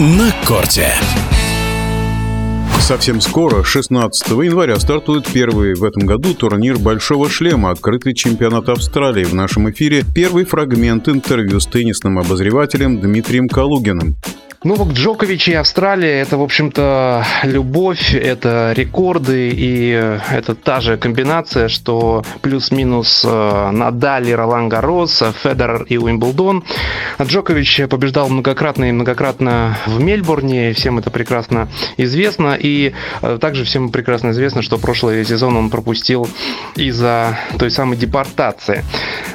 на корте. Совсем скоро, 16 января, стартует первый в этом году турнир «Большого шлема», открытый чемпионат Австралии. В нашем эфире первый фрагмент интервью с теннисным обозревателем Дмитрием Калугиным. Новак Джокович и Австралия – это, в общем-то, любовь, это рекорды, и это та же комбинация, что плюс-минус э, Надаль и Ролан Гарос, Федерер и Уимблдон. Джокович побеждал многократно и многократно в Мельбурне, всем это прекрасно известно, и э, также всем прекрасно известно, что прошлый сезон он пропустил из-за той самой депортации.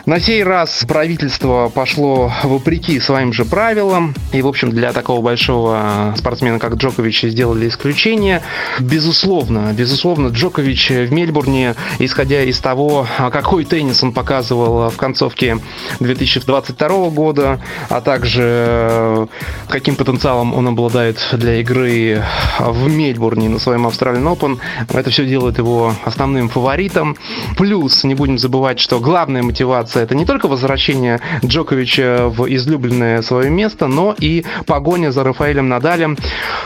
На сей раз правительство пошло вопреки своим же правилам, и, в общем, для такого большого спортсмена, как Джокович, сделали исключение. Безусловно, безусловно, Джокович в Мельбурне, исходя из того, какой теннис он показывал в концовке 2022 года, а также каким потенциалом он обладает для игры в Мельбурне на своем Australian Open, это все делает его основным фаворитом. Плюс, не будем забывать, что главная мотивация это не только возвращение Джоковича в излюбленное свое место, но и погоня за Рафаэлем Надалем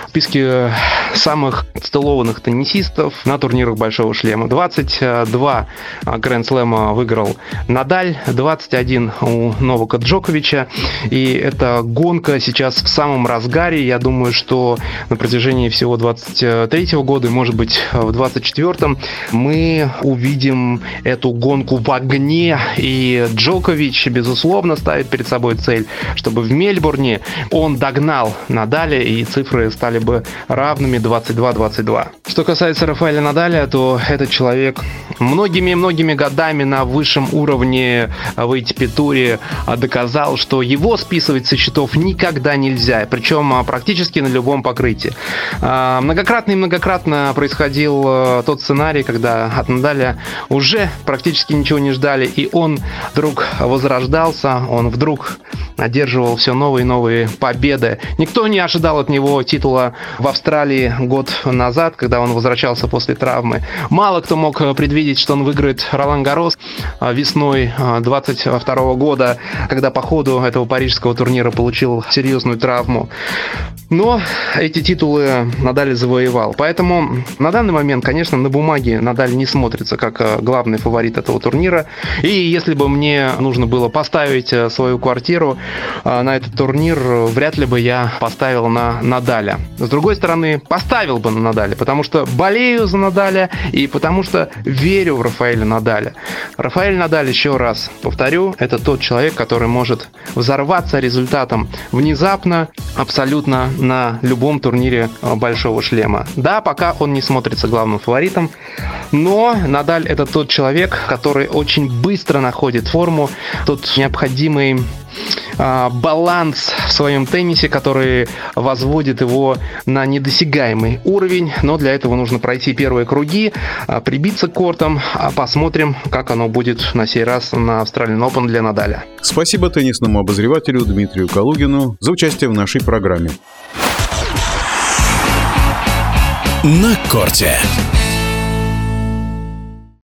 в списке самых стылованных теннисистов на турнирах Большого Шлема. 22 Гранд-слэма выиграл Надаль, 21 у Новака Джоковича. И эта гонка сейчас в самом разгаре. Я думаю, что на протяжении всего 23 года, и может быть в 24 мы увидим эту гонку в огне и Джокович, безусловно, ставит перед собой цель, чтобы в Мельбурне он догнал Надаля, и цифры стали бы равными 22-22. Что касается Рафаэля Надаля, то этот человек многими-многими годами на высшем уровне в ATP-туре доказал, что его списывать со счетов никогда нельзя, причем а, практически на любом покрытии. А, многократно и многократно происходил э, тот сценарий, когда от Надаля уже практически ничего не ждали, и он вдруг возрождался, он вдруг одерживал все новые и новые победы. Никто не ожидал от него титула в Австралии год назад, когда он возвращался после травмы. Мало кто мог предвидеть, что он выиграет Ролан Гарос а, весной 22 а, года, когда по ходу этого парижского турнира получил серьезную травму травму. Но эти титулы Надаль завоевал. Поэтому на данный момент, конечно, на бумаге Надаль не смотрится как а, главный фаворит этого турнира. И если бы мне нужно было поставить свою квартиру а, на этот турнир, вряд ли бы я поставил на Надаля. С другой стороны, поставил бы на Надаля, потому что болею за Надаля и потому что верю в Рафаэля Надаля. Рафаэль Надаль, еще раз повторю, это тот человек, который может взорваться результатом внезапно, абсолютно на любом турнире а, Большого Шлема. Да, пока он не смотрится главным фаворитом, но Надаль это тот человек, который очень быстро находит форму, тот необходимый а, баланс в своем теннисе, который возводит его на недосягаемый уровень, но для этого нужно пройти первые круги, а, прибиться к кортам, а посмотрим, как оно будет на сей раз на Australian Open для Надаля. Спасибо теннисному обозревателю Дмитрию Калугину за участие в нашей программе. На корте.